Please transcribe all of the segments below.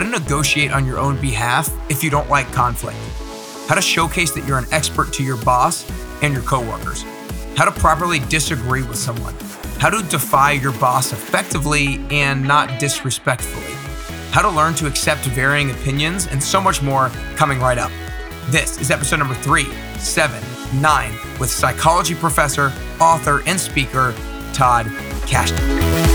how to negotiate on your own behalf if you don't like conflict, how to showcase that you're an expert to your boss and your coworkers, how to properly disagree with someone, how to defy your boss effectively and not disrespectfully, how to learn to accept varying opinions, and so much more coming right up. This is episode number three, seven, nine with psychology professor, author, and speaker Todd Kashdan.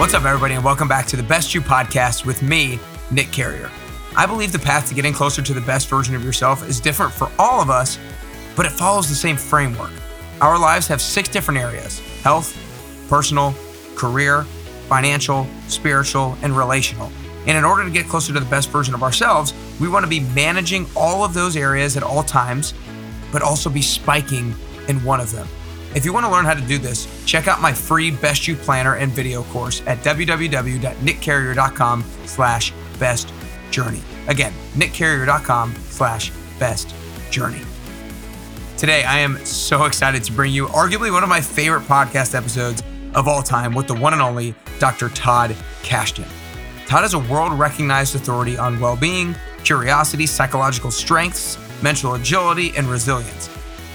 What's up, everybody, and welcome back to the Best You podcast with me, Nick Carrier. I believe the path to getting closer to the best version of yourself is different for all of us, but it follows the same framework. Our lives have six different areas health, personal, career, financial, spiritual, and relational. And in order to get closer to the best version of ourselves, we want to be managing all of those areas at all times, but also be spiking in one of them. If you want to learn how to do this, check out my free Best You Planner and video course at www.nickcarrier.com slash best journey. Again, nickcarrier.com slash best journey. Today, I am so excited to bring you arguably one of my favorite podcast episodes of all time with the one and only Dr. Todd Kashdan. Todd is a world recognized authority on well being, curiosity, psychological strengths, mental agility, and resilience.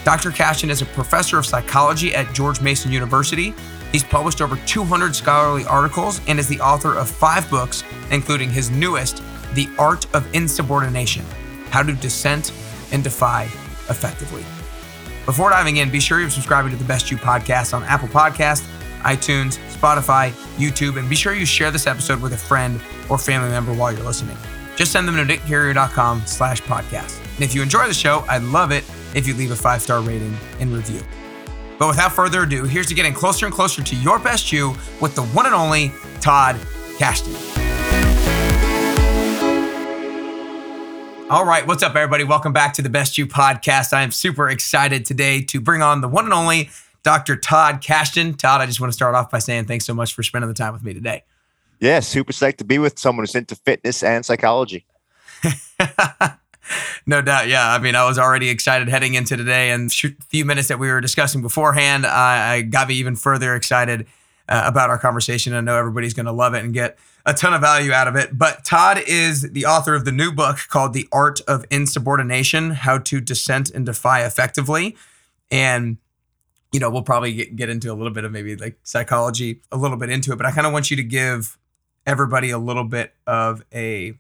Dr. Kashdan is a professor of psychology at George Mason University. He's published over 200 scholarly articles and is the author of five books, including his newest, The Art of Insubordination How to Dissent and Defy Effectively. Before diving in, be sure you're subscribing to the Best You podcast on Apple Podcast, iTunes, Spotify, YouTube, and be sure you share this episode with a friend or family member while you're listening. Just send them to nickcarrier.com slash podcast. And if you enjoy the show, I'd love it if you leave a five star rating and review. But without further ado, here's to getting closer and closer to your best you with the one and only Todd Kashdan. All right, what's up, everybody? Welcome back to the Best You podcast. I am super excited today to bring on the one and only Dr. Todd Kashdan. Todd, I just want to start off by saying thanks so much for spending the time with me today. Yeah, super psyched to be with someone who's into fitness and psychology. no doubt. Yeah. I mean, I was already excited heading into today, and a few minutes that we were discussing beforehand, I, I got me even further excited uh, about our conversation. I know everybody's going to love it and get a ton of value out of it. But Todd is the author of the new book called The Art of Insubordination How to Dissent and Defy Effectively. And you know, we'll probably get, get into a little bit of maybe like psychology a little bit into it, but I kind of want you to give everybody a little bit of a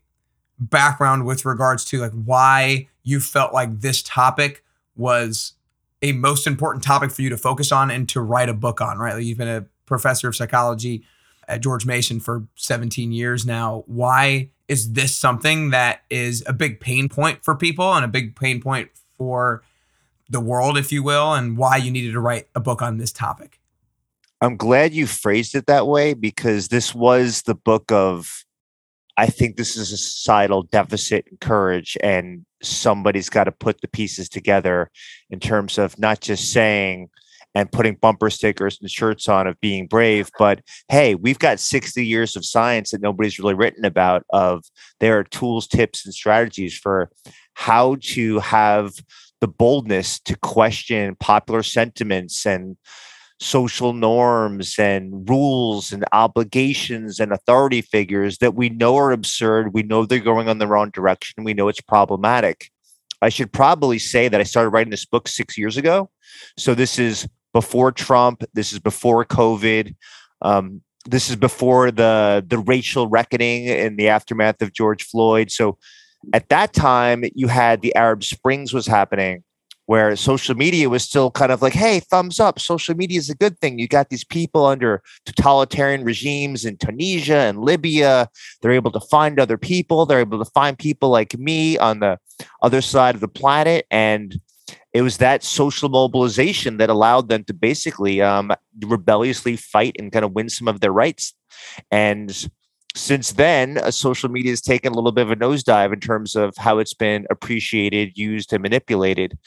background with regards to like why you felt like this topic was a most important topic for you to focus on and to write a book on, right? Like you've been a professor of psychology at George Mason for 17 years now. Why is this something that is a big pain point for people and a big pain point for the world, if you will, and why you needed to write a book on this topic? I'm glad you phrased it that way because this was the book of I think this is a societal deficit in courage, and somebody's got to put the pieces together in terms of not just saying and putting bumper stickers and shirts on of being brave, but hey, we've got 60 years of science that nobody's really written about. Of there are tools, tips, and strategies for how to have the boldness to question popular sentiments and social norms and rules and obligations and authority figures that we know are absurd. We know they're going on the wrong direction. We know it's problematic. I should probably say that I started writing this book six years ago. So this is before Trump. This is before COVID. Um, this is before the the racial reckoning in the aftermath of George Floyd. So at that time, you had the Arab Springs was happening where social media was still kind of like, hey, thumbs up, social media is a good thing. You got these people under totalitarian regimes in Tunisia and Libya. They're able to find other people. They're able to find people like me on the other side of the planet. And it was that social mobilization that allowed them to basically um, rebelliously fight and kind of win some of their rights. And since then, uh, social media has taken a little bit of a nosedive in terms of how it's been appreciated, used, and manipulated.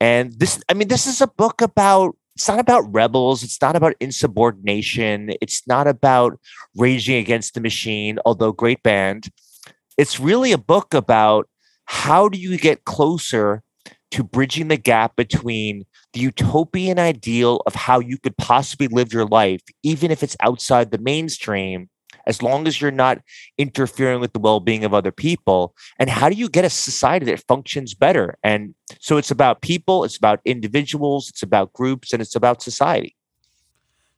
And this, I mean, this is a book about, it's not about rebels. It's not about insubordination. It's not about raging against the machine, although great band. It's really a book about how do you get closer to bridging the gap between the utopian ideal of how you could possibly live your life, even if it's outside the mainstream, as long as you're not interfering with the well-being of other people and how do you get a society that functions better? And so it's about people it's about individuals it's about groups and it's about society.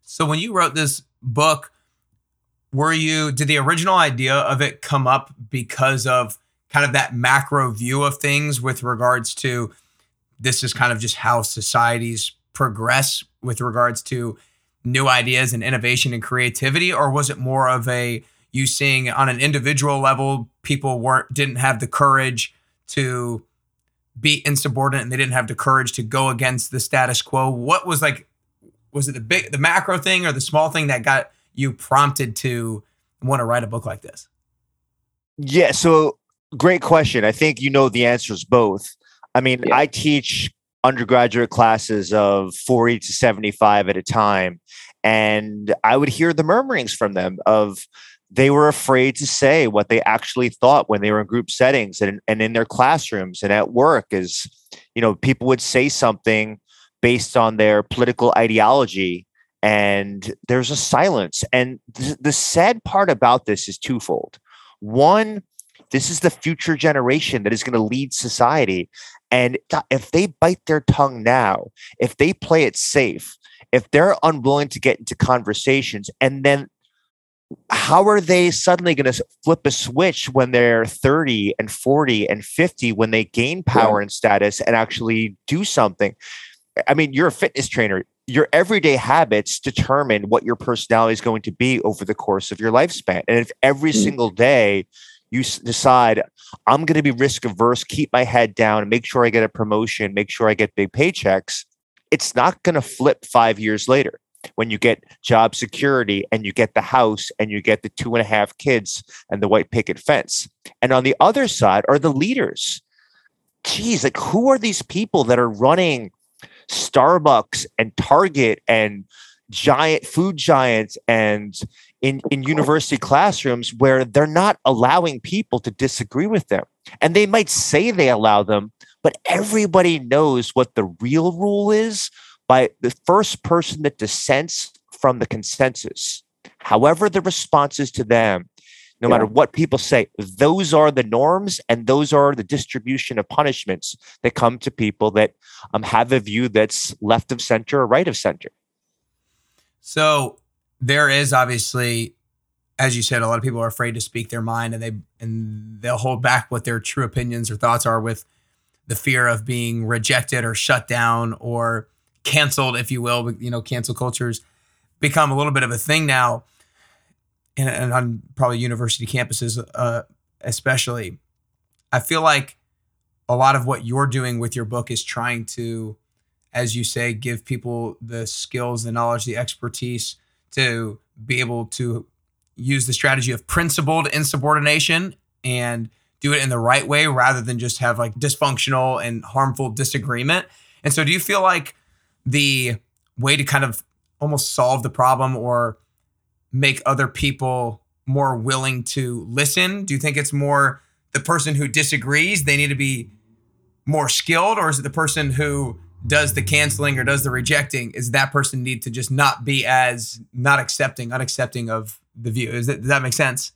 So when you wrote this book were you did the original idea of it come up because of kind of that macro view of things with regards to this is kind of just how societies progress with regards to new ideas and innovation and creativity or was it more of a you seeing on an individual level people weren't didn't have the courage to be insubordinate and they didn't have the courage to go against the status quo? What was like was it the big the macro thing or the small thing that got you prompted to want to write a book like this? Yeah so great question. I think you know the answers both. I mean yeah. i teach undergraduate classes of 40 to 75 at a time. And I would hear the murmurings from them of they were afraid to say what they actually thought when they were in group settings and, and in their classrooms and at work is, you know, people would say something based on their political ideology and there's a silence. And th- the sad part about this is twofold. One, this is the future generation that is going to lead society. And if they bite their tongue now, if they play it safe, if they're unwilling to get into conversations, and then how are they suddenly going to flip a switch when they're 30 and 40 and 50 when they gain power yeah. and status and actually do something? I mean, you're a fitness trainer. Your everyday habits determine what your personality is going to be over the course of your lifespan. And if every mm-hmm. single day you decide I'm going to be risk averse, keep my head down, make sure I get a promotion, make sure I get big paychecks, it's not going to flip five years later when you get job security and you get the house and you get the two and a half kids and the white picket fence. And on the other side are the leaders. Geez, like who are these people that are running Starbucks and Target and giant food giants and in, in university classrooms where they're not allowing people to disagree with them. And they might say they allow them, but everybody knows what the real rule is by the first person that dissents from the consensus. However, the responses to them, no yeah. matter what people say, those are the norms and those are the distribution of punishments that come to people that um, have a view that's left of center or right of center. So there is obviously, as you said, a lot of people are afraid to speak their mind, and they and they'll hold back what their true opinions or thoughts are with the fear of being rejected or shut down or canceled, if you will. You know, cancel cultures become a little bit of a thing now, and, and on probably university campuses, uh, especially. I feel like a lot of what you're doing with your book is trying to, as you say, give people the skills, the knowledge, the expertise to be able to use the strategy of principled insubordination and do it in the right way rather than just have like dysfunctional and harmful disagreement. And so, do you feel like the way to kind of almost solve the problem or make other people more willing to listen? Do you think it's more the person who disagrees, they need to be more skilled, or is it the person who does the canceling or does the rejecting is that person need to just not be as not accepting unaccepting of the view? Is that does that make sense?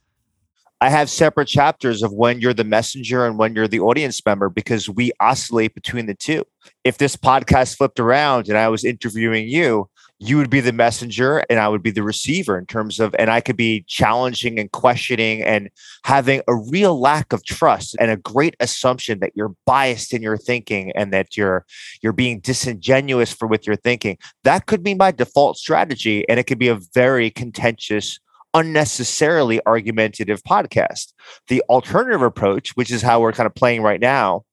I have separate chapters of when you're the messenger and when you're the audience member because we oscillate between the two. If this podcast flipped around and i was interviewing you you would be the messenger and I would be the receiver in terms of, and I could be challenging and questioning and having a real lack of trust and a great assumption that you're biased in your thinking and that you're you're being disingenuous for with your thinking. That could be my default strategy, and it could be a very contentious unnecessarily argumentative podcast. The alternative approach, which is how we're kind of playing right now,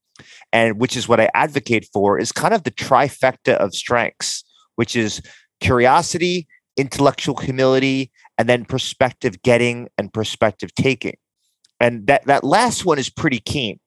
and which is what I advocate for, is kind of the trifecta of strengths, which is curiosity, intellectual humility, and then perspective getting and perspective taking. And that, that last one is pretty keen.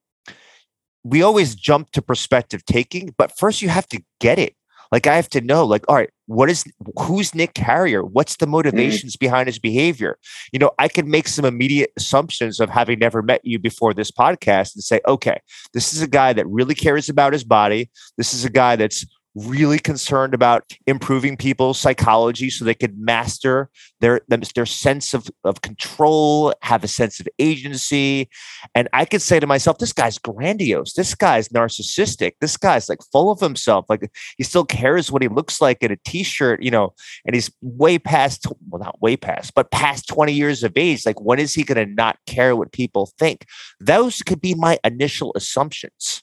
We always jump to perspective taking, but first you have to get it. Like I have to know, like, all right, what is who's Nick Carrier? What's the mm. motivations mm. behind his behavior? You know, I can make some immediate assumptions of having never met you before this podcast and say, okay, this is a guy that really cares about his body. This is a guy that's really concerned about improving people's psychology so they could master their their sense of, of control, have a sense of agency. And I could say to myself, this guy's grandiose. This guy's narcissistic. This guy's like full of himself. Like he still cares what he looks like in a t-shirt, you know, and he's way past, well, not way past, but past 20 years of age. Like when is he going to not care what people think? Those could be my initial assumptions.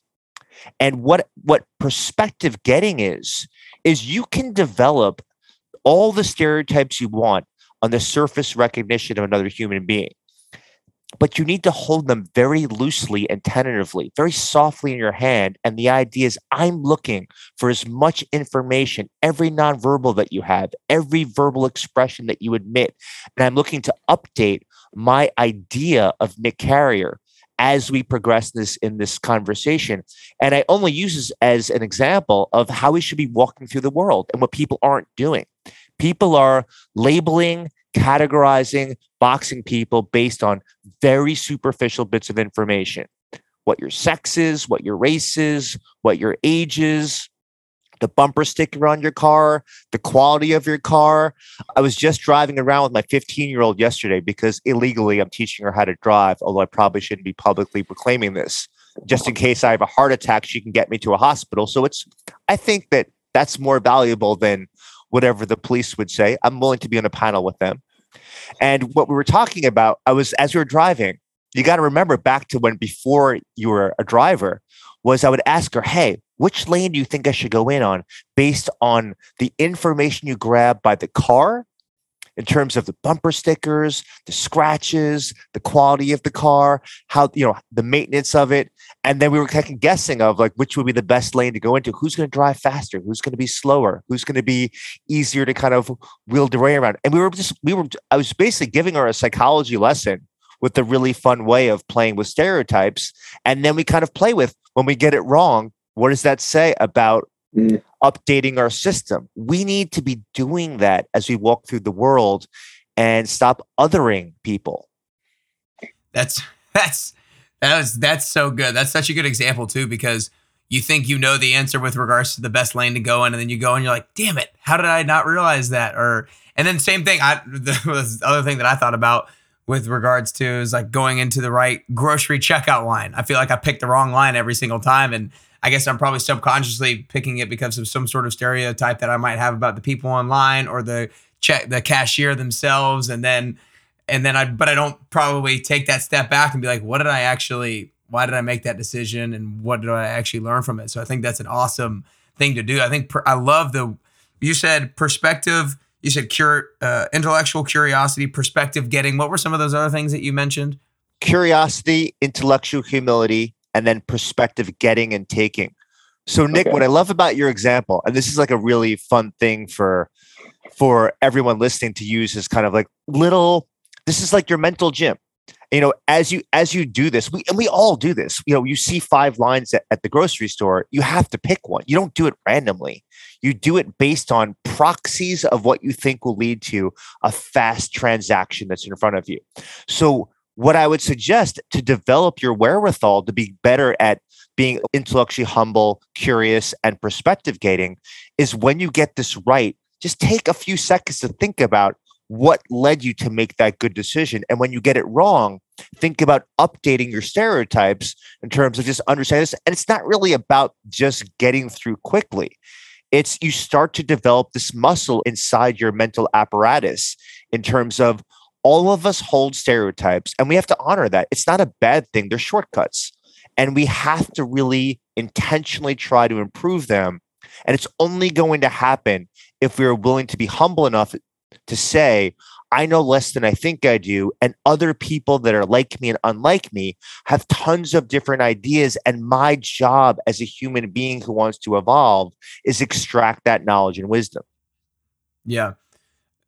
And what what perspective getting is is you can develop all the stereotypes you want on the surface recognition of another human being. But you need to hold them very loosely and tentatively, very softly in your hand. And the idea is I'm looking for as much information, every nonverbal that you have, every verbal expression that you admit. And I'm looking to update my idea of Nick Carrier as we progress this in this conversation. And I only use this as an example of how we should be walking through the world and what people aren't doing. People are labeling, categorizing, boxing people based on very superficial bits of information. What your sex is, what your race is, what your age is, the bumper sticker on your car, the quality of your car. I was just driving around with my 15 year old yesterday because illegally I'm teaching her how to drive, although I probably shouldn't be publicly proclaiming this. Just in case I have a heart attack, she can get me to a hospital. So it's, I think that that's more valuable than whatever the police would say. I'm willing to be on a panel with them. And what we were talking about, I was, as we were driving, you got to remember back to when before you were a driver, was I would ask her, hey, which lane do you think I should go in on based on the information you grab by the car in terms of the bumper stickers, the scratches, the quality of the car, how you know the maintenance of it, and then we were kind of guessing of like which would be the best lane to go into. Who's going to drive faster? Who's going to be slower? Who's going to be easier to kind of wheel the way around? And we were just we were I was basically giving her a psychology lesson with the really fun way of playing with stereotypes, and then we kind of play with when we get it wrong what does that say about mm. updating our system? We need to be doing that as we walk through the world and stop othering people. That's that's that was that's so good. That's such a good example too because you think you know the answer with regards to the best lane to go in, and then you go and you're like, "Damn it, how did I not realize that?" Or and then same thing. I the other thing that I thought about with regards to is like going into the right grocery checkout line. I feel like I picked the wrong line every single time, and I guess I'm probably subconsciously picking it because of some sort of stereotype that I might have about the people online or the check the cashier themselves and then and then I but I don't probably take that step back and be like what did I actually why did I make that decision and what did I actually learn from it so I think that's an awesome thing to do I think per, I love the you said perspective you said cure uh, intellectual curiosity perspective getting what were some of those other things that you mentioned curiosity intellectual humility and then perspective getting and taking. So Nick, okay. what I love about your example, and this is like a really fun thing for for everyone listening to use is kind of like little this is like your mental gym. You know, as you as you do this, we and we all do this. You know, you see five lines at, at the grocery store, you have to pick one. You don't do it randomly. You do it based on proxies of what you think will lead to a fast transaction that's in front of you. So what I would suggest to develop your wherewithal to be better at being intellectually humble, curious, and perspective getting is when you get this right, just take a few seconds to think about what led you to make that good decision. And when you get it wrong, think about updating your stereotypes in terms of just understanding this. And it's not really about just getting through quickly. It's you start to develop this muscle inside your mental apparatus in terms of all of us hold stereotypes and we have to honor that. It's not a bad thing, they're shortcuts. And we have to really intentionally try to improve them. And it's only going to happen if we are willing to be humble enough to say, I know less than I think I do. And other people that are like me and unlike me have tons of different ideas. And my job as a human being who wants to evolve is extract that knowledge and wisdom. Yeah.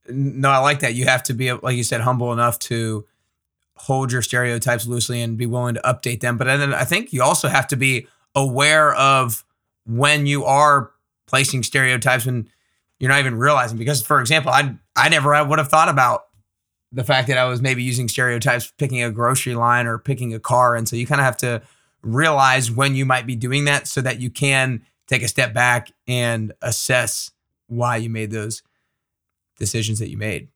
No, I like that. You have to be, like you said, humble enough to hold your stereotypes loosely and be willing to update them. But then I think you also have to be aware of when you are placing stereotypes when you're not even realizing. Because, for example, I I never would have thought about the fact that I was maybe using stereotypes, picking a grocery line or picking a car, and so you kind of have to realize when you might be doing that so that you can take a step back and assess why you made those decisions that you made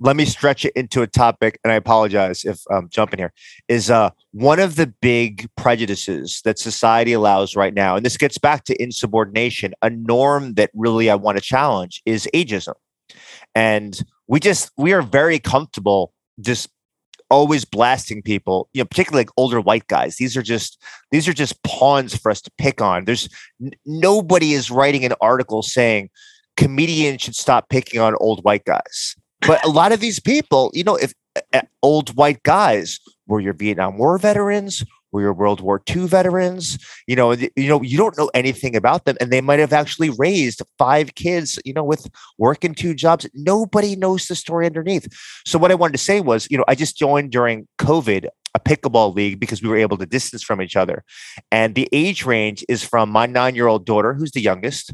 let me stretch it into a topic and i apologize if i'm jumping here is uh, one of the big prejudices that society allows right now and this gets back to insubordination a norm that really i want to challenge is ageism. And we just we are very comfortable just always blasting people you know particularly like older white guys. These are just these are just pawns for us to pick on. There's n- nobody is writing an article saying comedians should stop picking on old white guys but a lot of these people, you know, if uh, old white guys were your Vietnam War veterans, were your World War II veterans, you know, you know, you don't know anything about them, and they might have actually raised five kids, you know, with working two jobs. Nobody knows the story underneath. So what I wanted to say was, you know, I just joined during COVID a pickleball league because we were able to distance from each other, and the age range is from my nine-year-old daughter, who's the youngest,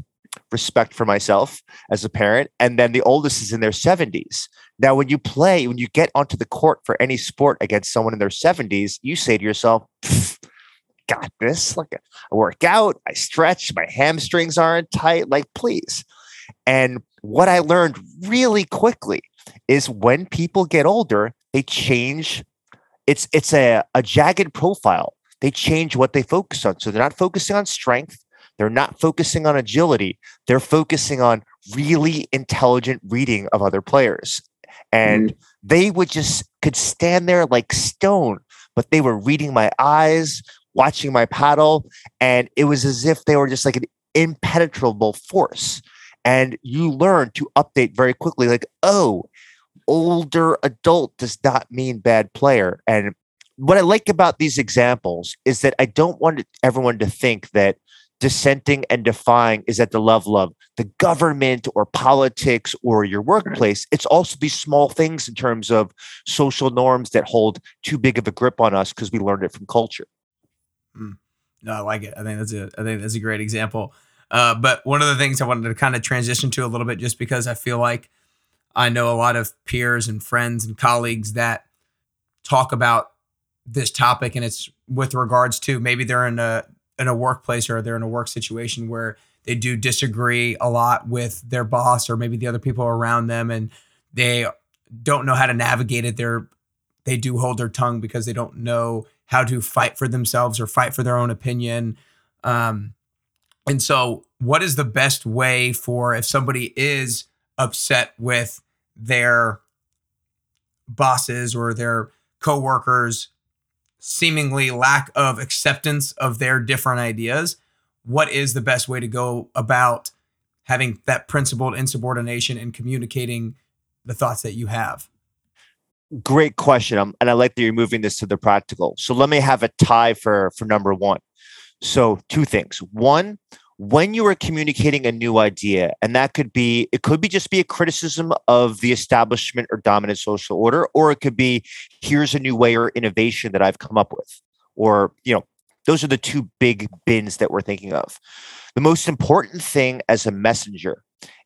respect for myself as a parent. And then the oldest is in their 70s. Now, when you play, when you get onto the court for any sport against someone in their 70s, you say to yourself, got this. Like I work out, I stretch, my hamstrings aren't tight. Like, please. And what I learned really quickly is when people get older, they change. It's it's a, a jagged profile. They change what they focus on. So they're not focusing on strength. They're not focusing on agility. They're focusing on really intelligent reading of other players. And mm. they would just could stand there like stone, but they were reading my eyes, watching my paddle, and it was as if they were just like an impenetrable force. And you learn to update very quickly, like, oh, older adult does not mean bad player. And what I like about these examples is that I don't want everyone to think that dissenting and defying is at the level of the government or politics or your workplace. It's also these small things in terms of social norms that hold too big of a grip on us because we learned it from culture. Mm. No, I like it. I think that's a I think that's a great example. Uh, but one of the things I wanted to kind of transition to a little bit, just because I feel like I know a lot of peers and friends and colleagues that talk about this topic, and it's with regards to maybe they're in a in a workplace or they're in a work situation where they do disagree a lot with their boss or maybe the other people around them and they don't know how to navigate it. They're they do hold their tongue because they don't know how to fight for themselves or fight for their own opinion. Um, and so what is the best way for if somebody is upset with their bosses or their coworkers seemingly lack of acceptance of their different ideas, what is the best way to go about having that principled insubordination and communicating the thoughts that you have? Great question. Um, and I like that you're moving this to the practical. So let me have a tie for for number one. So two things. One, when you are communicating a new idea and that could be it could be just be a criticism of the establishment or dominant social order or it could be here's a new way or innovation that i've come up with or you know those are the two big bins that we're thinking of. The most important thing as a messenger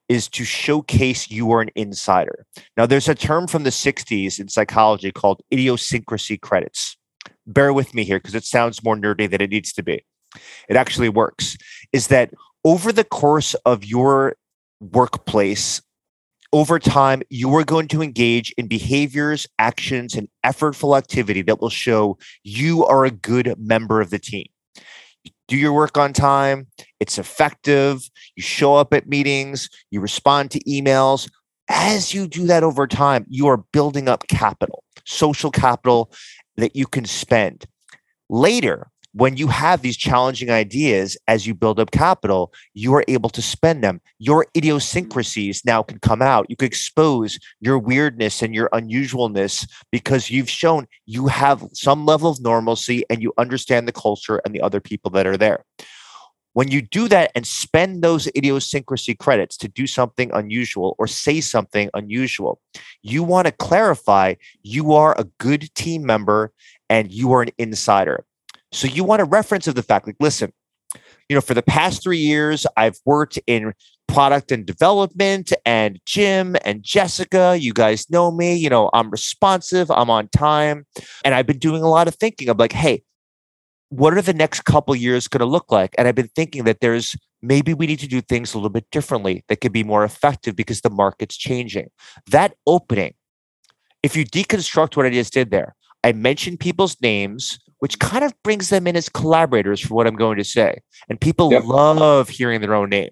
is to showcase you are an insider. Now there's a term from the 60s in psychology called idiosyncrasy credits. Bear with me here because it sounds more nerdy than it needs to be it actually works, is that over the course of your workplace, over time, you are going to engage in behaviors, actions, and effortful activity that will show you are a good member of the team. Do your work on time, it's effective, you show up at meetings, you respond to emails. As you do that over time, you are building up capital, social capital that you can spend. Later, when you have these challenging ideas as you build up capital, you are able to spend them. Your idiosyncrasies now can come out. You can expose your weirdness and your unusualness because you've shown you have some level of normalcy and you understand the culture and the other people that are there. When you do that and spend those idiosyncrasy credits to do something unusual or say something unusual, you want to clarify you are a good team member and you are an insider so you want a reference of the fact, like, listen, you know, for the past three years, I've worked in product and development and Jim and Jessica. You guys know me. You know, I'm responsive, I'm on time. And I've been doing a lot of thinking of like, hey, what are the next couple years going to look like? And I've been thinking that there's maybe we need to do things a little bit differently that could be more effective because the market's changing. That opening, if you deconstruct what I just did there, I mentioned people's names, which kind of brings them in as collaborators for what I'm going to say. And people yep. love hearing their own name.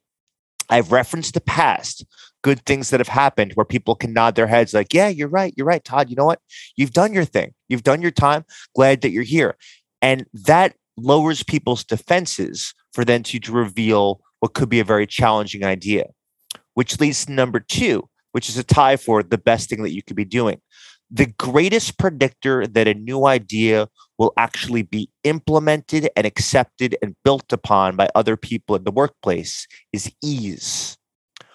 I've referenced the past, good things that have happened where people can nod their heads like, yeah, you're right. You're right, Todd. You know what? You've done your thing. You've done your time. Glad that you're here. And that lowers people's defenses for them to, to reveal what could be a very challenging idea, which leads to number two, which is a tie for the best thing that you could be doing. The greatest predictor that a new idea will actually be implemented and accepted and built upon by other people in the workplace is ease.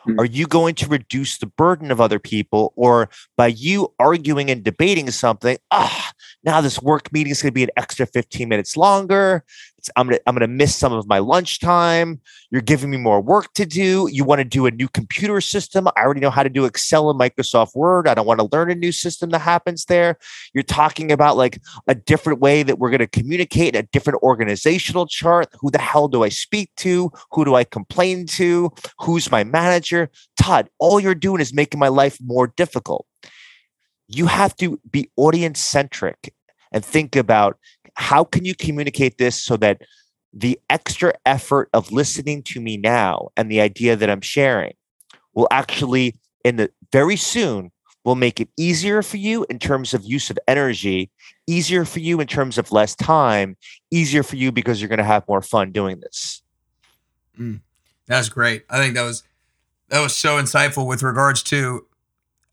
Mm-hmm. Are you going to reduce the burden of other people, or by you arguing and debating something, ah, now this work meeting is going to be an extra 15 minutes longer. I'm gonna I'm gonna miss some of my lunchtime. You're giving me more work to do. You want to do a new computer system. I already know how to do Excel and Microsoft Word. I don't want to learn a new system that happens there. You're talking about like a different way that we're to communicate, a different organizational chart. Who the hell do I speak to? Who do I complain to? Who's my manager? Todd, all you're doing is making my life more difficult. You have to be audience centric and think about how can you communicate this so that the extra effort of listening to me now and the idea that I'm sharing will actually in the very soon will make it easier for you in terms of use of energy, easier for you in terms of less time, easier for you because you're going to have more fun doing this. Mm, that's great. I think that was that was so insightful with regards to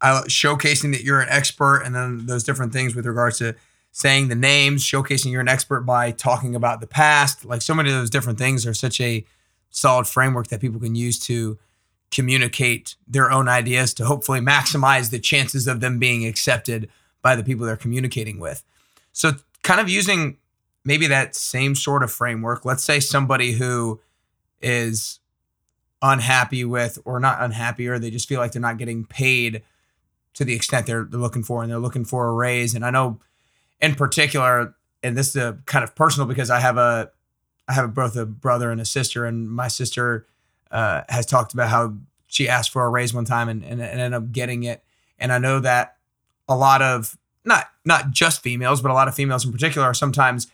uh, showcasing that you're an expert and then those different things with regards to saying the names, showcasing you're an expert by talking about the past. Like so many of those different things are such a solid framework that people can use to communicate their own ideas to hopefully maximize the chances of them being accepted by the people they're communicating with. So, kind of using maybe that same sort of framework, let's say somebody who is unhappy with, or not unhappy, or they just feel like they're not getting paid to the extent they're, they're looking for, and they're looking for a raise. And I know in particular, and this is a kind of personal because I have a I have both a brother and a sister, and my sister uh, has talked about how she asked for a raise one time and, and, and ended up getting it. And I know that a lot of not not just females, but a lot of females in particular are sometimes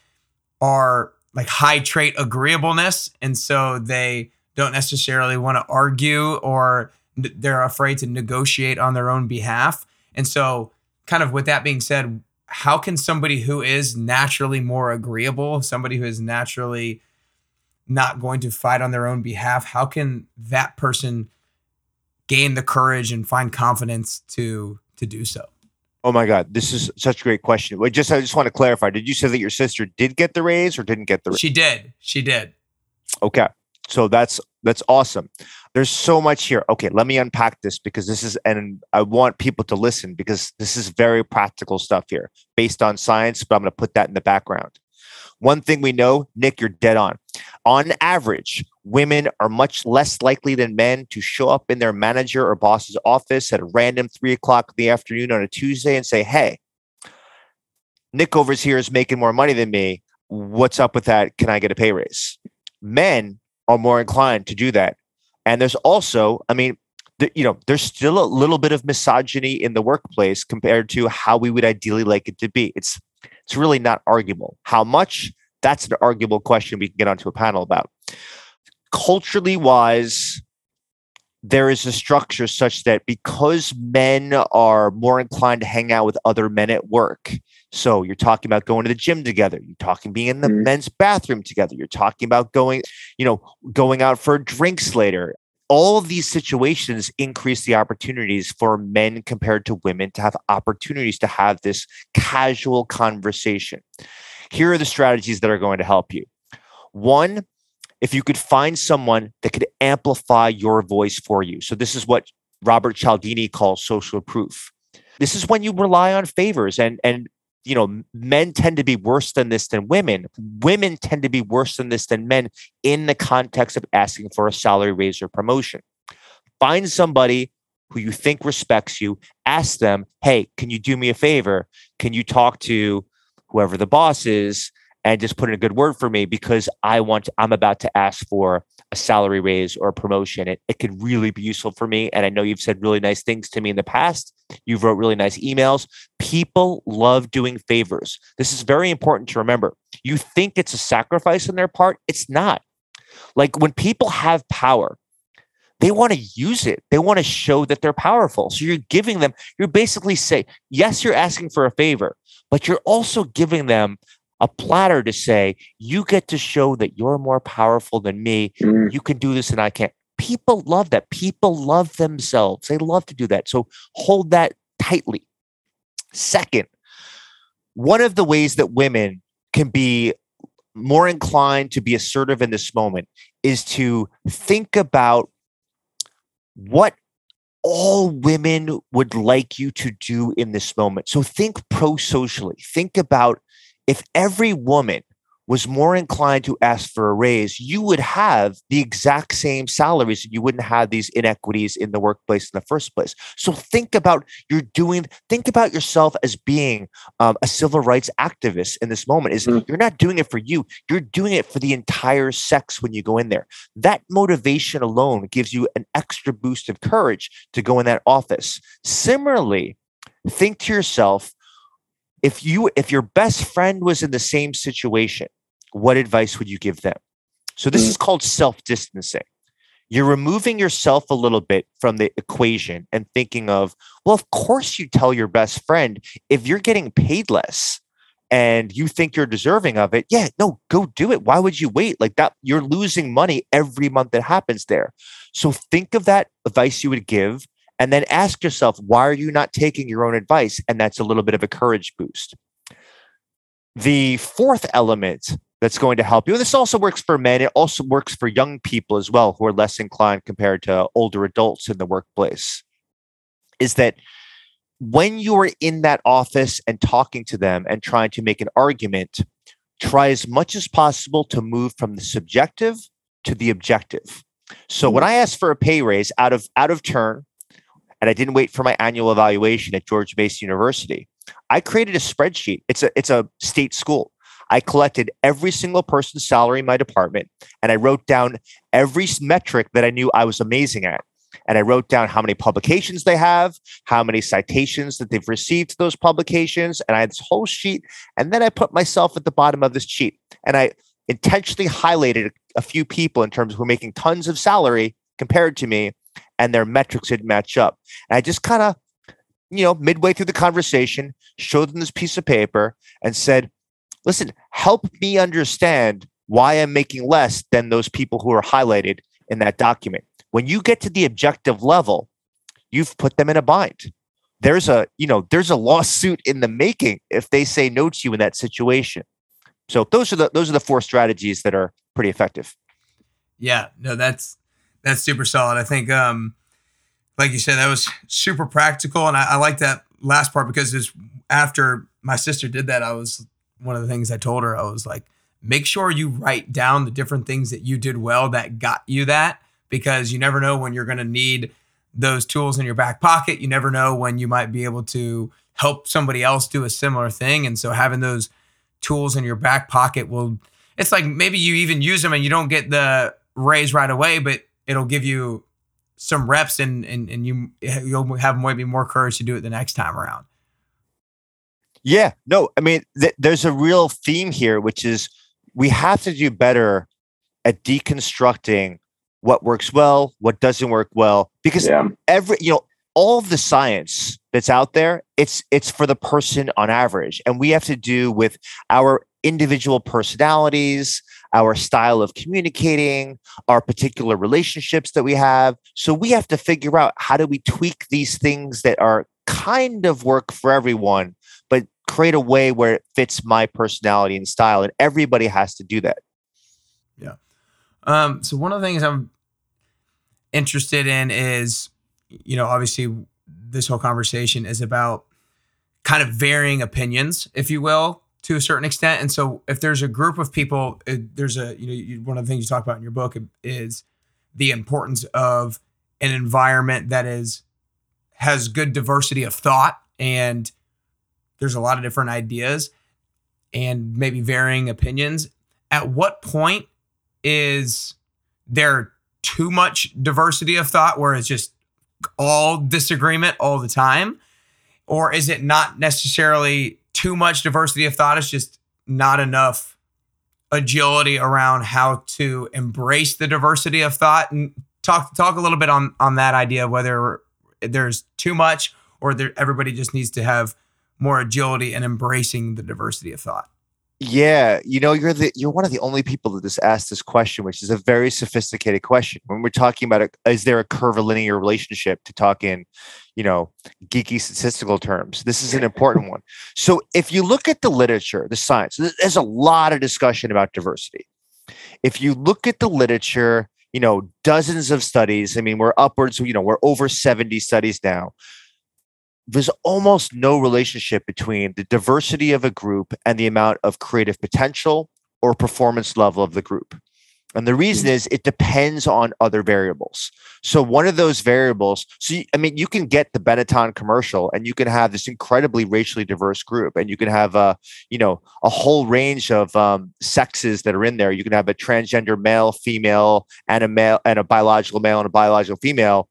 are like high trait agreeableness, and so they don't necessarily want to argue or they're afraid to negotiate on their own behalf. And so, kind of with that being said, how can somebody who is naturally more agreeable, somebody who is naturally not going to fight on their own behalf, how can that person gain the courage and find confidence to to do so? Oh my God, this is such a great question. Wait, just I just want to clarify. Did you say that your sister did get the raise or didn't get the raise? She did. She did. Okay. So that's that's awesome. There's so much here. Okay, let me unpack this because this is, and I want people to listen because this is very practical stuff here based on science, but I'm going to put that in the background. One thing we know, Nick, you're dead on. On average, women are much less likely than men to show up in their manager or boss's office at a random three o'clock in the afternoon on a Tuesday and say, Hey, Nick overs here is making more money than me. What's up with that? Can I get a pay raise? Men are more inclined to do that. And there's also, I mean, the, you know, there's still a little bit of misogyny in the workplace compared to how we would ideally like it to be. It's it's really not arguable. How much? That's an arguable question we can get onto a panel about. Culturally wise, there is a structure such that because men are more inclined to hang out with other men at work, so you're talking about going to the gym together. You're talking being in the mm-hmm. men's bathroom together. You're talking about going, you know, going out for drinks later. All of these situations increase the opportunities for men compared to women to have opportunities to have this casual conversation. Here are the strategies that are going to help you. One, if you could find someone that could amplify your voice for you. So, this is what Robert Cialdini calls social proof. This is when you rely on favors and, and you know, men tend to be worse than this than women. Women tend to be worse than this than men in the context of asking for a salary raise or promotion. Find somebody who you think respects you, ask them, hey, can you do me a favor? Can you talk to whoever the boss is and just put in a good word for me because I want, to, I'm about to ask for a salary raise or a promotion. It, it could really be useful for me. And I know you've said really nice things to me in the past. You've wrote really nice emails. People love doing favors. This is very important to remember. You think it's a sacrifice on their part. It's not. Like when people have power, they want to use it. They want to show that they're powerful. So you're giving them, you're basically saying, yes, you're asking for a favor, but you're also giving them a platter to say, you get to show that you're more powerful than me. Mm. You can do this and I can't. People love that. People love themselves. They love to do that. So hold that tightly. Second, one of the ways that women can be more inclined to be assertive in this moment is to think about what all women would like you to do in this moment. So think pro socially. Think about if every woman was more inclined to ask for a raise, you would have the exact same salaries and you wouldn't have these inequities in the workplace in the first place. So think about you're doing, think about yourself as being um, a civil rights activist in this moment. Is mm-hmm. you're not doing it for you, you're doing it for the entire sex when you go in there. That motivation alone gives you an extra boost of courage to go in that office. Similarly, think to yourself, if you if your best friend was in the same situation what advice would you give them? So this mm. is called self-distancing. You're removing yourself a little bit from the equation and thinking of well of course you tell your best friend if you're getting paid less and you think you're deserving of it yeah no go do it. Why would you wait? Like that you're losing money every month that happens there. So think of that advice you would give and then ask yourself, why are you not taking your own advice? And that's a little bit of a courage boost. The fourth element that's going to help you, and this also works for men, it also works for young people as well who are less inclined compared to older adults in the workplace, is that when you are in that office and talking to them and trying to make an argument, try as much as possible to move from the subjective to the objective. So when mm-hmm. I ask for a pay raise out of out of turn, and I didn't wait for my annual evaluation at George Mason University. I created a spreadsheet. It's a it's a state school. I collected every single person's salary in my department and I wrote down every metric that I knew I was amazing at. And I wrote down how many publications they have, how many citations that they've received those publications. And I had this whole sheet. And then I put myself at the bottom of this sheet and I intentionally highlighted a few people in terms of who are making tons of salary compared to me and their metrics didn't match up. And I just kind of, you know, midway through the conversation, showed them this piece of paper and said, listen, help me understand why I'm making less than those people who are highlighted in that document. When you get to the objective level, you've put them in a bind. There's a, you know, there's a lawsuit in the making if they say no to you in that situation. So those are the those are the four strategies that are pretty effective. Yeah, no, that's that's super solid. I think, um, like you said, that was super practical, and I, I like that last part because it's after my sister did that. I was one of the things I told her. I was like, make sure you write down the different things that you did well that got you that, because you never know when you're going to need those tools in your back pocket. You never know when you might be able to help somebody else do a similar thing, and so having those tools in your back pocket will. It's like maybe you even use them and you don't get the raise right away, but it'll give you some reps and and and you you'll have maybe more courage to do it the next time around. Yeah, no, I mean th- there's a real theme here, which is we have to do better at deconstructing what works well, what doesn't work well, because yeah. every you know all of the science that's out there, it's it's for the person on average, and we have to do with our individual personalities, our style of communicating, our particular relationships that we have. So we have to figure out how do we tweak these things that are kind of work for everyone, but create a way where it fits my personality and style. And everybody has to do that. Yeah. Um, so one of the things I'm interested in is, you know, obviously this whole conversation is about kind of varying opinions, if you will, to a certain extent. And so, if there's a group of people, it, there's a you know you, one of the things you talk about in your book is the importance of an environment that is has good diversity of thought and there's a lot of different ideas and maybe varying opinions. At what point is there too much diversity of thought where it's just all disagreement all the time? Or is it not necessarily too much diversity of thought? It's just not enough agility around how to embrace the diversity of thought and talk talk a little bit on on that idea of whether there's too much or there, everybody just needs to have more agility and embracing the diversity of thought. Yeah, you know, you're the you're one of the only people that just asked this question, which is a very sophisticated question. When we're talking about a, is there a curvilinear relationship to talk in, you know, geeky statistical terms? This is an important one. So, if you look at the literature, the science, there's a lot of discussion about diversity. If you look at the literature, you know, dozens of studies. I mean, we're upwards. You know, we're over seventy studies now there's almost no relationship between the diversity of a group and the amount of creative potential or performance level of the group. And the reason mm. is it depends on other variables. So one of those variables, so you, I mean, you can get the Benetton commercial and you can have this incredibly racially diverse group and you can have a, you know, a whole range of um, sexes that are in there. You can have a transgender male, female, and a male and a biological male and a biological female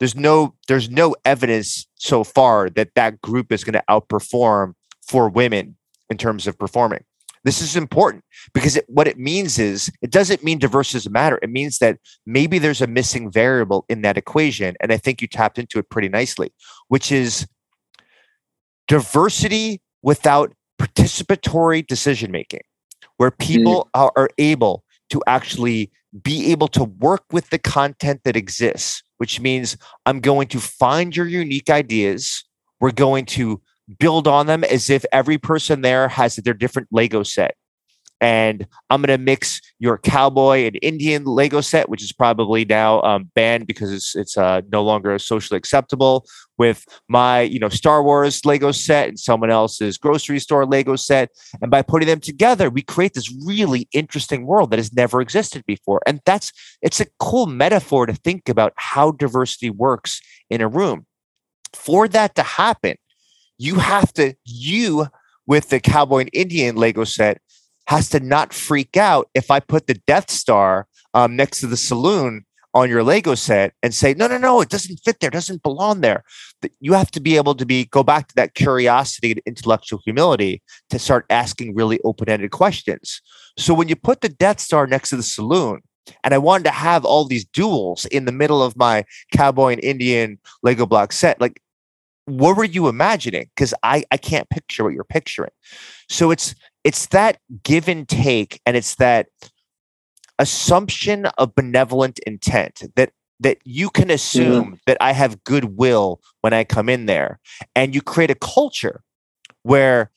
there's no there's no evidence so far that that group is going to outperform for women in terms of performing this is important because it, what it means is it doesn't mean diversity doesn't matter it means that maybe there's a missing variable in that equation and i think you tapped into it pretty nicely which is diversity without participatory decision making where people mm. are, are able to actually be able to work with the content that exists which means I'm going to find your unique ideas. We're going to build on them as if every person there has their different Lego set and I'm to mix your cowboy and Indian Lego set, which is probably now um, banned because it's it's uh, no longer socially acceptable, with my you know Star Wars Lego set and someone else's grocery store Lego set, and by putting them together, we create this really interesting world that has never existed before. And that's it's a cool metaphor to think about how diversity works in a room. For that to happen, you have to you with the cowboy and Indian Lego set has to not freak out if I put the Death Star um, next to the saloon on your Lego set and say, no, no, no, it doesn't fit there, doesn't belong there. You have to be able to be go back to that curiosity and intellectual humility to start asking really open-ended questions. So when you put the Death Star next to the saloon, and I wanted to have all these duels in the middle of my cowboy and Indian Lego block set, like what were you imagining? Because I I can't picture what you're picturing. So it's it's that give and take and it's that assumption of benevolent intent that that you can assume mm-hmm. that I have goodwill when I come in there and you create a culture where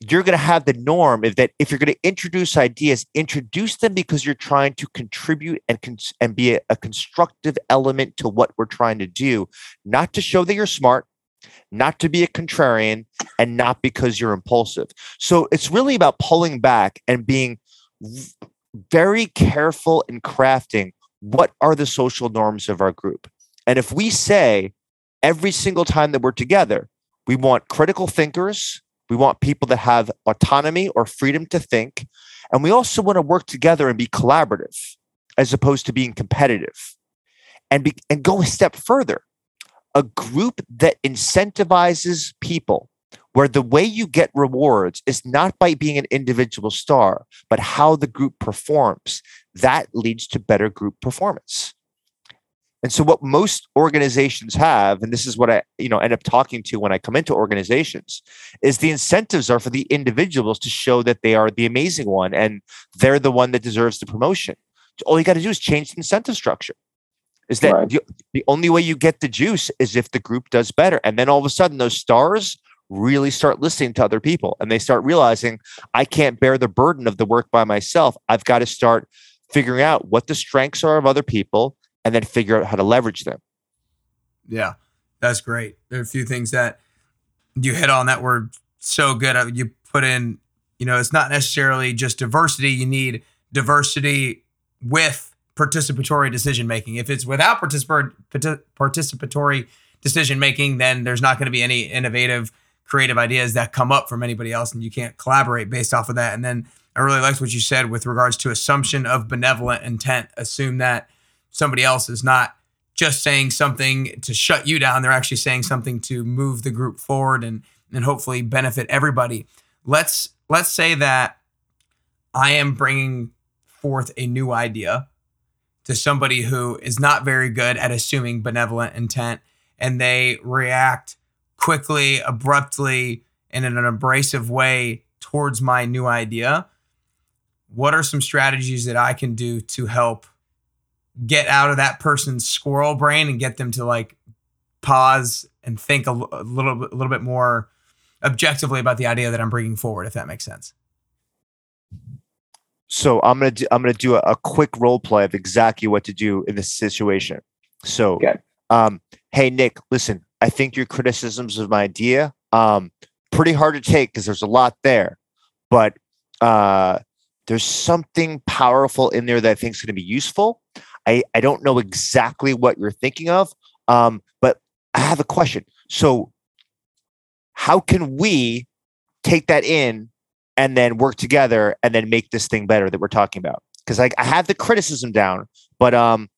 you're going to have the norm is that if you're going to introduce ideas introduce them because you're trying to contribute and cons- and be a, a constructive element to what we're trying to do not to show that you're smart not to be a contrarian, and not because you're impulsive. So it's really about pulling back and being very careful in crafting what are the social norms of our group. And if we say every single time that we're together, we want critical thinkers, we want people that have autonomy or freedom to think, and we also want to work together and be collaborative as opposed to being competitive. And, be, and go a step further a group that incentivizes people where the way you get rewards is not by being an individual star, but how the group performs. That leads to better group performance. And so what most organizations have, and this is what I, you know, end up talking to when I come into organizations, is the incentives are for the individuals to show that they are the amazing one and they're the one that deserves the promotion. All you got to do is change the incentive structure is that right. the, the only way you get the juice is if the group does better and then all of a sudden those stars really start listening to other people and they start realizing i can't bear the burden of the work by myself i've got to start figuring out what the strengths are of other people and then figure out how to leverage them yeah that's great there are a few things that You hit on that word so good. Uh, you put in, you know, it's not necessarily just diversity. You need diversity with participatory decision making. If it's without participatory decision making, then there's not going to be any innovative, creative ideas that come up from anybody else, and you can't collaborate based off of that. And then I really liked what you said with regards to assumption of benevolent intent. Assume that somebody else is not just saying something to shut you down; they're actually saying something to move the group forward and and hopefully benefit everybody. Let's let's say that I am bringing forth a new idea to somebody who is not very good at assuming benevolent intent and they react quickly, abruptly, and in an abrasive way towards my new idea. What are some strategies that I can do to help get out of that person's squirrel brain and get them to like pause and think a, a little a little bit more objectively about the idea that I'm bringing forward, if that makes sense? So I'm gonna do, I'm gonna do a, a quick role play of exactly what to do in this situation. So okay um, hey Nick, listen, I think your criticisms of my idea um, pretty hard to take because there's a lot there, but uh, there's something powerful in there that I think is going to be useful. I, I don't know exactly what you're thinking of, um, but I have a question. So, how can we take that in and then work together and then make this thing better that we're talking about? Because I, I have the criticism down, but um,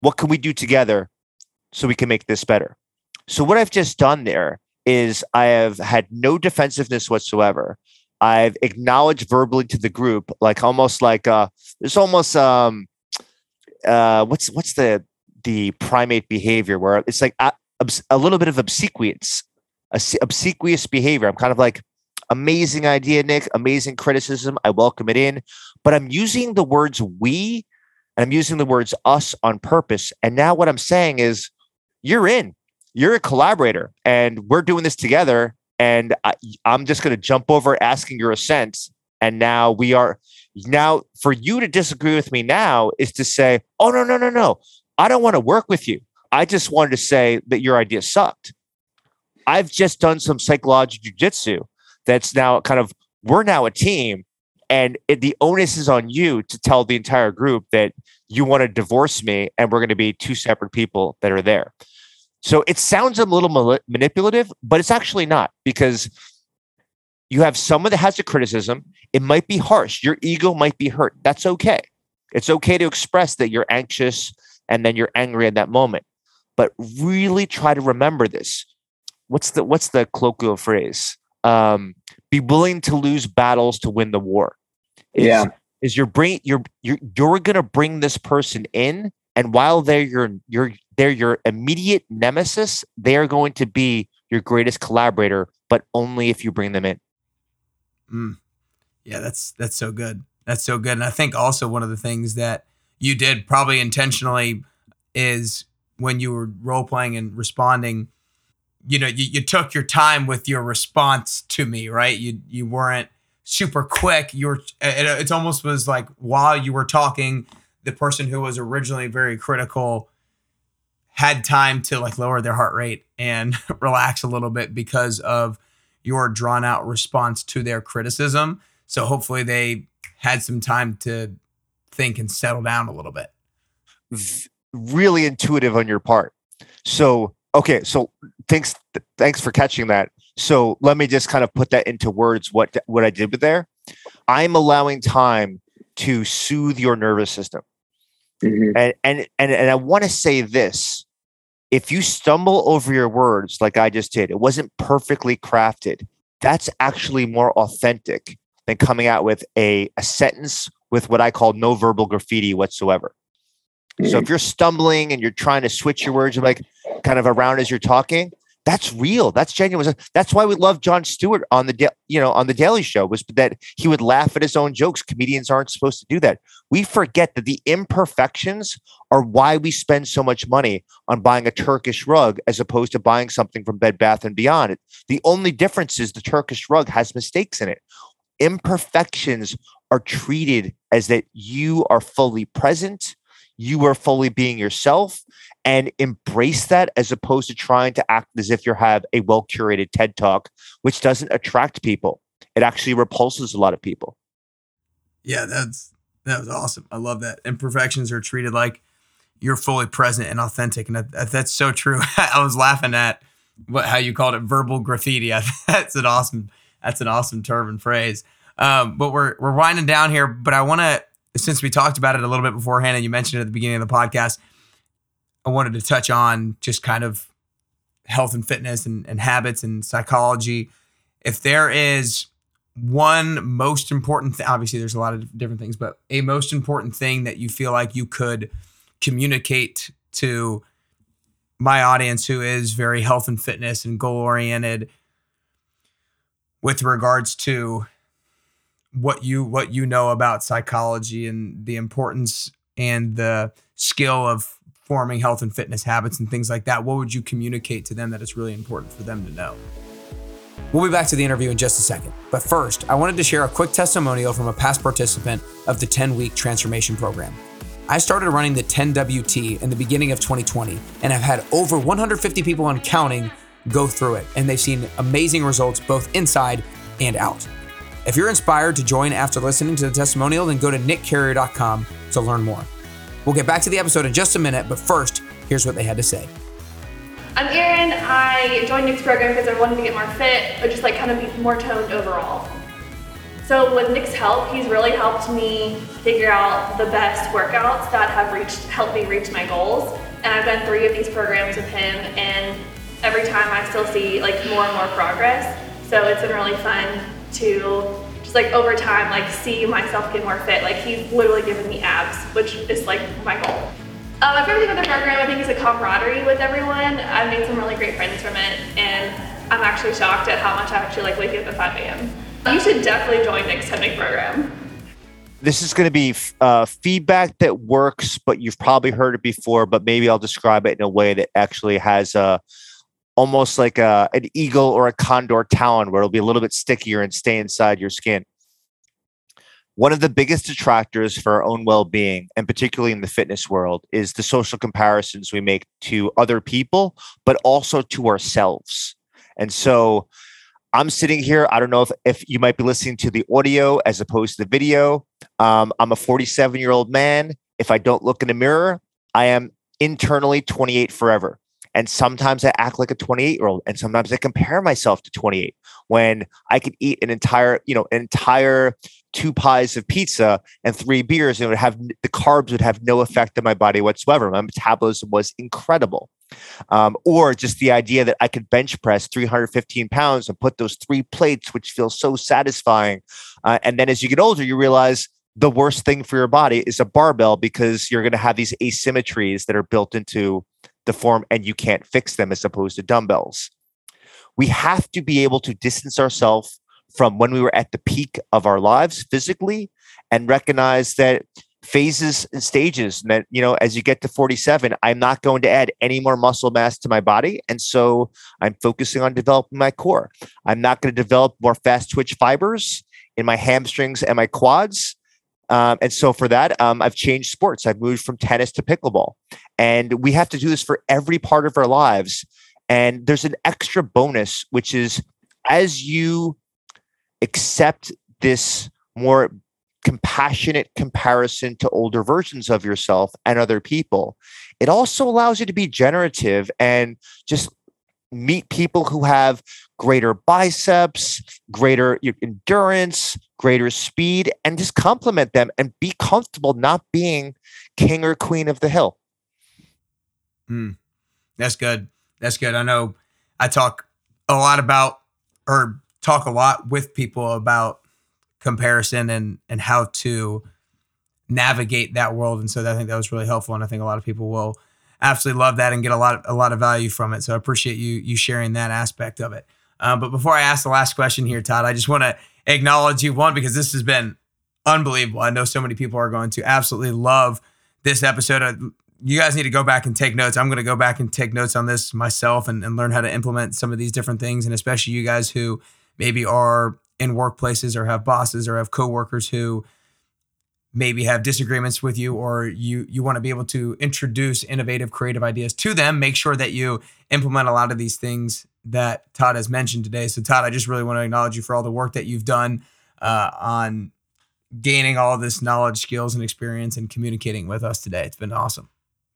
what can we do together so we can make this better. So what I've just done there is I have had no defensiveness whatsoever. I've acknowledged verbally to the group, like almost like uh, there's almost um, uh, what's what's the the primate behavior where it's like a, a little bit of obsequious, obsequious behavior. I'm kind of like amazing idea, Nick, amazing criticism. I welcome it in, but I'm using the words we and I'm using the words us on purpose. And now what I'm saying is you're in. You're a collaborator, and we're doing this together. And I, I'm just going to jump over asking your assent. And now we are now for you to disagree with me now is to say, oh no no no no, I don't want to work with you. I just wanted to say that your idea sucked. I've just done some psychological jujitsu that's now kind of we're now a team and it, the onus is on you to tell the entire group that you want to divorce me and we're going to be two separate people that are there so it sounds a little manipulative, but it's actually not because you have someone that has a criticism. It might be harsh. Your ego might be hurt. That's okay. It's okay to express that you're anxious and then you're angry at that moment. But really try to remember this. What's the what's the colloquial phrase? Um, be willing to lose battles to win the war. Is, yeah. Is your bring you're you're you're gonna bring this person in and while they're your your they're your immediate nemesis, they are going to be your greatest collaborator, but only if you bring them in. Mm. Yeah, that's that's so good. That's so good. And I think also one of the things that you did probably intentionally is when you were role playing and responding, you know, you, you took your time with your response to me, right? You you weren't super quick. You were it, it almost was like while you were talking, the person who was originally very critical had time to like lower their heart rate and relax a little bit because of your drawn out response to their criticism. So hopefully they had some time to think and settle down a little bit. Really intuitive on your part. So okay, so thanks thanks for catching that. So let me just kind of put that into words what what I did with there. I'm allowing time to soothe your nervous system. Mm-hmm. And, and and and I want to say this. If you stumble over your words like I just did, it wasn't perfectly crafted. That's actually more authentic than coming out with a, a sentence with what I call no verbal graffiti whatsoever. Mm-hmm. So if you're stumbling and you're trying to switch your words you're like kind of around as you're talking, that's real. That's genuine. That's why we love Jon Stewart on the you know on the Daily Show was that he would laugh at his own jokes. Comedians aren't supposed to do that. We forget that the imperfections are why we spend so much money on buying a Turkish rug as opposed to buying something from Bed Bath and Beyond. The only difference is the Turkish rug has mistakes in it. Imperfections are treated as that you are fully present, you are fully being yourself and embrace that as opposed to trying to act as if you have a well curated TED talk, which doesn't attract people. It actually repulses a lot of people. Yeah, that's that was awesome. I love that. Imperfections are treated like you're fully present and authentic, and that, that's so true. I was laughing at what how you called it verbal graffiti. that's an awesome that's an awesome term and phrase. Um, but we're we're winding down here. But I want to since we talked about it a little bit beforehand, and you mentioned it at the beginning of the podcast, I wanted to touch on just kind of health and fitness and, and habits and psychology. If there is one most important thing, obviously there's a lot of different things, but a most important thing that you feel like you could communicate to my audience who is very health and fitness and goal oriented with regards to what you what you know about psychology and the importance and the skill of forming health and fitness habits and things like that what would you communicate to them that it's really important for them to know? We'll be back to the interview in just a second. But first i wanted to share a quick testimonial from a past participant of the 10 week transformation program. I started running the 10WT in the beginning of 2020 and have had over 150 people and counting go through it, and they've seen amazing results both inside and out. If you're inspired to join after listening to the testimonial, then go to nickcarrier.com to learn more. We'll get back to the episode in just a minute, but first, here's what they had to say. I'm Erin. I joined Nick's program because I wanted to get more fit, or just like kind of be more toned overall. So with Nick's help, he's really helped me figure out the best workouts that have reached helped me reach my goals. And I've done three of these programs with him, and every time I still see like more and more progress. So it's been really fun to just like over time like see myself get more fit. Like he's literally given me abs, which is like my goal. Um, my favorite thing with the program, I think, is the camaraderie with everyone. I've made some really great friends from it, and I'm actually shocked at how much I actually like waking up at 5 a.m. You should definitely join Nick's Technic program. This is going to be uh, feedback that works, but you've probably heard it before. But maybe I'll describe it in a way that actually has a almost like a an eagle or a condor talon, where it'll be a little bit stickier and stay inside your skin. One of the biggest detractors for our own well-being, and particularly in the fitness world, is the social comparisons we make to other people, but also to ourselves. And so I'm sitting here. I don't know if, if you might be listening to the audio as opposed to the video. Um, I'm a 47 year old man. If I don't look in the mirror, I am internally 28 forever. And sometimes I act like a 28 year old, and sometimes I compare myself to 28 when I could eat an entire, you know, an entire two pies of pizza and three beers, and would have the carbs would have no effect on my body whatsoever. My metabolism was incredible. Um, or just the idea that I could bench press 315 pounds and put those three plates, which feels so satisfying. Uh, and then as you get older, you realize the worst thing for your body is a barbell because you're going to have these asymmetries that are built into the form and you can't fix them as opposed to dumbbells. We have to be able to distance ourselves from when we were at the peak of our lives physically and recognize that phases and stages and that you know as you get to 47 i'm not going to add any more muscle mass to my body and so i'm focusing on developing my core i'm not going to develop more fast twitch fibers in my hamstrings and my quads um, and so for that um, i've changed sports i've moved from tennis to pickleball and we have to do this for every part of our lives and there's an extra bonus which is as you accept this more compassionate comparison to older versions of yourself and other people. It also allows you to be generative and just meet people who have greater biceps, greater endurance, greater speed, and just compliment them and be comfortable not being king or queen of the hill. Mm, that's good. That's good. I know I talk a lot about or talk a lot with people about comparison and and how to navigate that world. And so I think that was really helpful, and I think a lot of people will absolutely love that and get a lot a lot of value from it. So I appreciate you you sharing that aspect of it. Um, but before I ask the last question here, Todd, I just want to acknowledge you one because this has been unbelievable. I know so many people are going to absolutely love this episode. Uh, you guys need to go back and take notes. I'm going to go back and take notes on this myself and, and learn how to implement some of these different things. And especially you guys who maybe are in workplaces or have bosses or have coworkers who maybe have disagreements with you or you you want to be able to introduce innovative creative ideas to them make sure that you implement a lot of these things that todd has mentioned today. So todd i just really want to acknowledge you for all the work that you've done uh, on gaining all this knowledge skills and experience and communicating with us today. It's been awesome.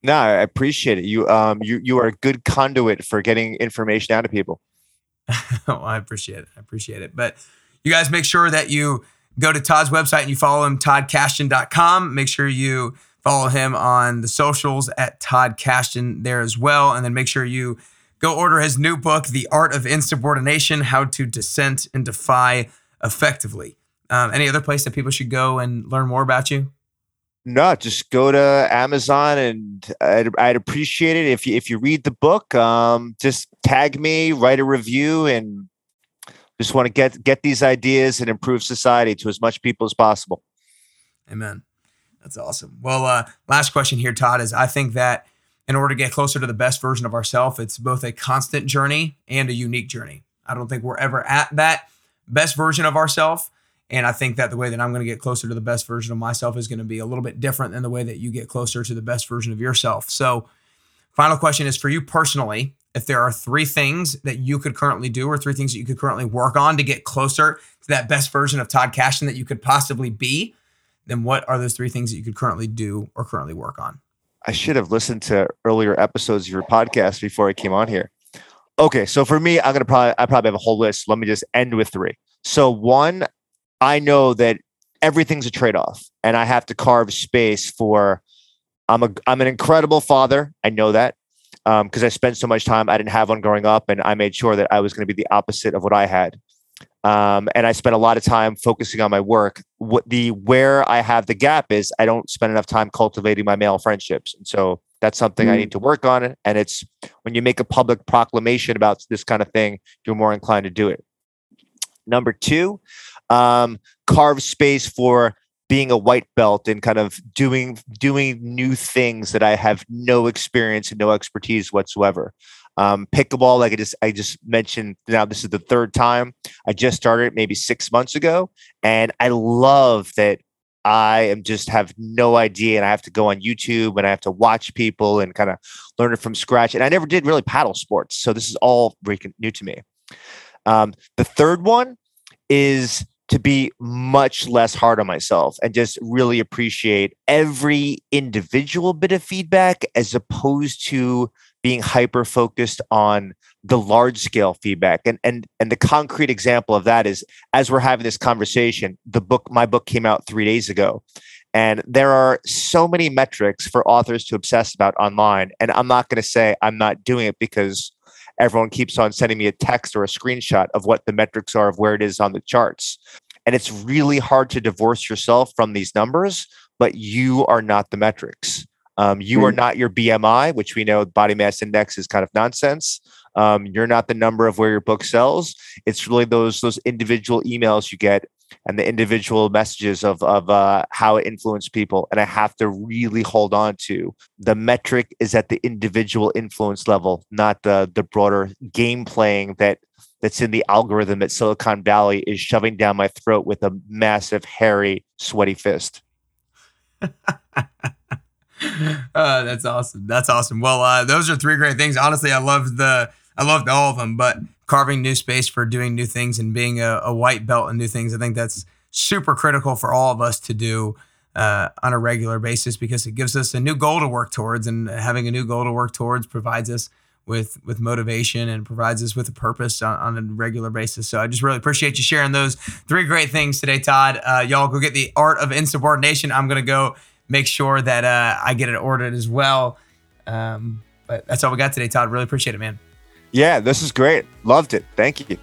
No i appreciate it. You um you you are a good conduit for getting information out to people. Well, i appreciate it. I appreciate it. But you guys make sure that you go to Todd's website and you follow him, toddkashdan.com. Make sure you follow him on the socials at Todd Kashdan there as well. And then make sure you go order his new book, The Art of Insubordination How to Dissent and Defy Effectively. Um, any other place that people should go and learn more about you? No, just go to Amazon, and I'd, I'd appreciate it if you if you read the book. Um, just tag me, write a review, and just want to get get these ideas and improve society to as much people as possible. Amen. That's awesome. Well, uh, last question here, Todd, is I think that in order to get closer to the best version of ourselves, it's both a constant journey and a unique journey. I don't think we're ever at that best version of ourselves. And I think that the way that I'm going to get closer to the best version of myself is going to be a little bit different than the way that you get closer to the best version of yourself. So, final question is for you personally if there are three things that you could currently do or three things that you could currently work on to get closer to that best version of Todd Kashdan that you could possibly be, then what are those three things that you could currently do or currently work on? I should have listened to earlier episodes of your podcast before I came on here. Okay, so for me, I'm gonna probably I probably have a whole list. Let me just end with three. So one, I know that everything's a trade-off, and I have to carve space for. I'm a I'm an incredible father. I know that because um, I spent so much time. I didn't have one growing up, and I made sure that I was going to be the opposite of what I had. Um, and I spent a lot of time focusing on my work. What the where I have the gap is I don't spend enough time cultivating my male friendships, and so that's something mm. I need to work on. And it's when you make a public proclamation about this kind of thing, you're more inclined to do it. Number two, um, carve space for being a white belt and kind of doing doing new things that I have no experience and no expertise whatsoever. Um, pickleball, like I just I just mentioned, now this is the third time. I just started maybe six months ago, and I love that I am just have no idea, and I have to go on YouTube and I have to watch people and kind of learn it from scratch. And I never did really paddle sports, so this is all new to me. Um, the third one is to be much less hard on myself and just really appreciate every individual bit of feedback as opposed to being hyper focused on the large scale feedback and and and the concrete example of that is as we're having this conversation the book my book came out 3 days ago and there are so many metrics for authors to obsess about online and I'm not going to say I'm not doing it because everyone keeps on sending me a text or a screenshot of what the metrics are of where it is on the charts. And it's really hard to divorce yourself from these numbers, but you are not the metrics. Um, you are not your BMI, which we know body mass index is kind of nonsense. Um, you're not the number of where your book sells. It's really those those individual emails you get and the individual messages of of uh, how it influenced people. And I have to really hold on to the metric is at the individual influence level, not the the broader game playing that that's in the algorithm that Silicon Valley is shoving down my throat with a massive, hairy, sweaty fist. uh, that's awesome. That's awesome. Well, uh, those are three great things. Honestly, I loved the I loved all of them, but carving new space for doing new things and being a, a white belt and new things, I think that's super critical for all of us to do uh, on a regular basis because it gives us a new goal to work towards, and having a new goal to work towards provides us with with motivation and provides us with a purpose on, on, a regular basis. So I just really appreciate you sharing those three great things today, Todd. Uh, y'all go get the art of insubordination. I'm gonna go make sure that uh, I get it ordered as well. Um, but that's all we got today, Todd. Really appreciate it, man. Yeah, this is great. Loved it. Thank you.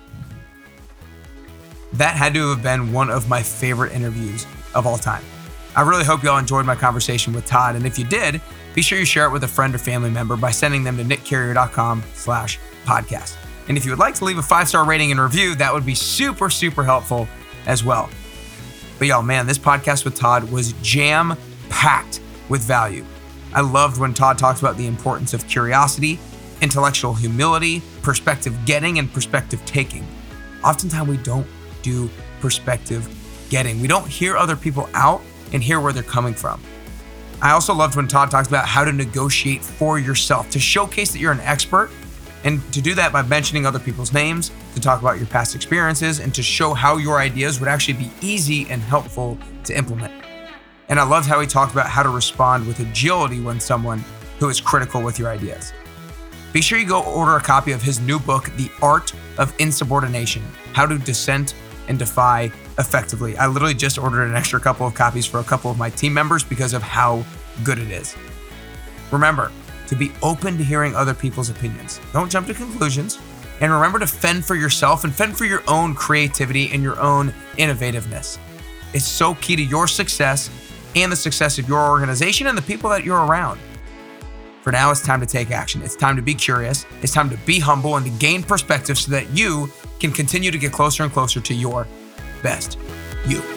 That had to have been one of my favorite interviews of all time. I really hope y'all enjoyed my conversation with Todd, and if you did, be sure you share it with a friend or family member by sending them to nickcarrier.com slash podcast. And if you would like to leave a five-star rating and review, that would be super, super helpful as well. But y'all, man, this podcast with Todd was jam-packed with value. I loved when Todd talks about the importance of curiosity, intellectual humility, perspective getting, and perspective taking. Oftentimes we don't do perspective getting. We don't hear other people out and hear where they're coming from. I also loved when Todd talks about how to negotiate for yourself, to showcase that you're an expert, and to do that by mentioning other people's names, to talk about your past experiences, and to show how your ideas would actually be easy and helpful to implement. And I loved how he talked about how to respond with agility when someone who is critical with your ideas. Be sure you go order a copy of his new book, The Art of Insubordination How to Dissent and Defy Effectively. I literally just ordered an extra couple of copies for a couple of my team members because of how good it is. Remember to be open to hearing other people's opinions. Don't jump to conclusions. And remember to fend for yourself and fend for your own creativity and your own innovativeness. It's so key to your success and the success of your organization and the people that you're around. For now, it's time to take action. It's time to be curious. It's time to be humble and to gain perspective so that you can continue to get closer and closer to your best you.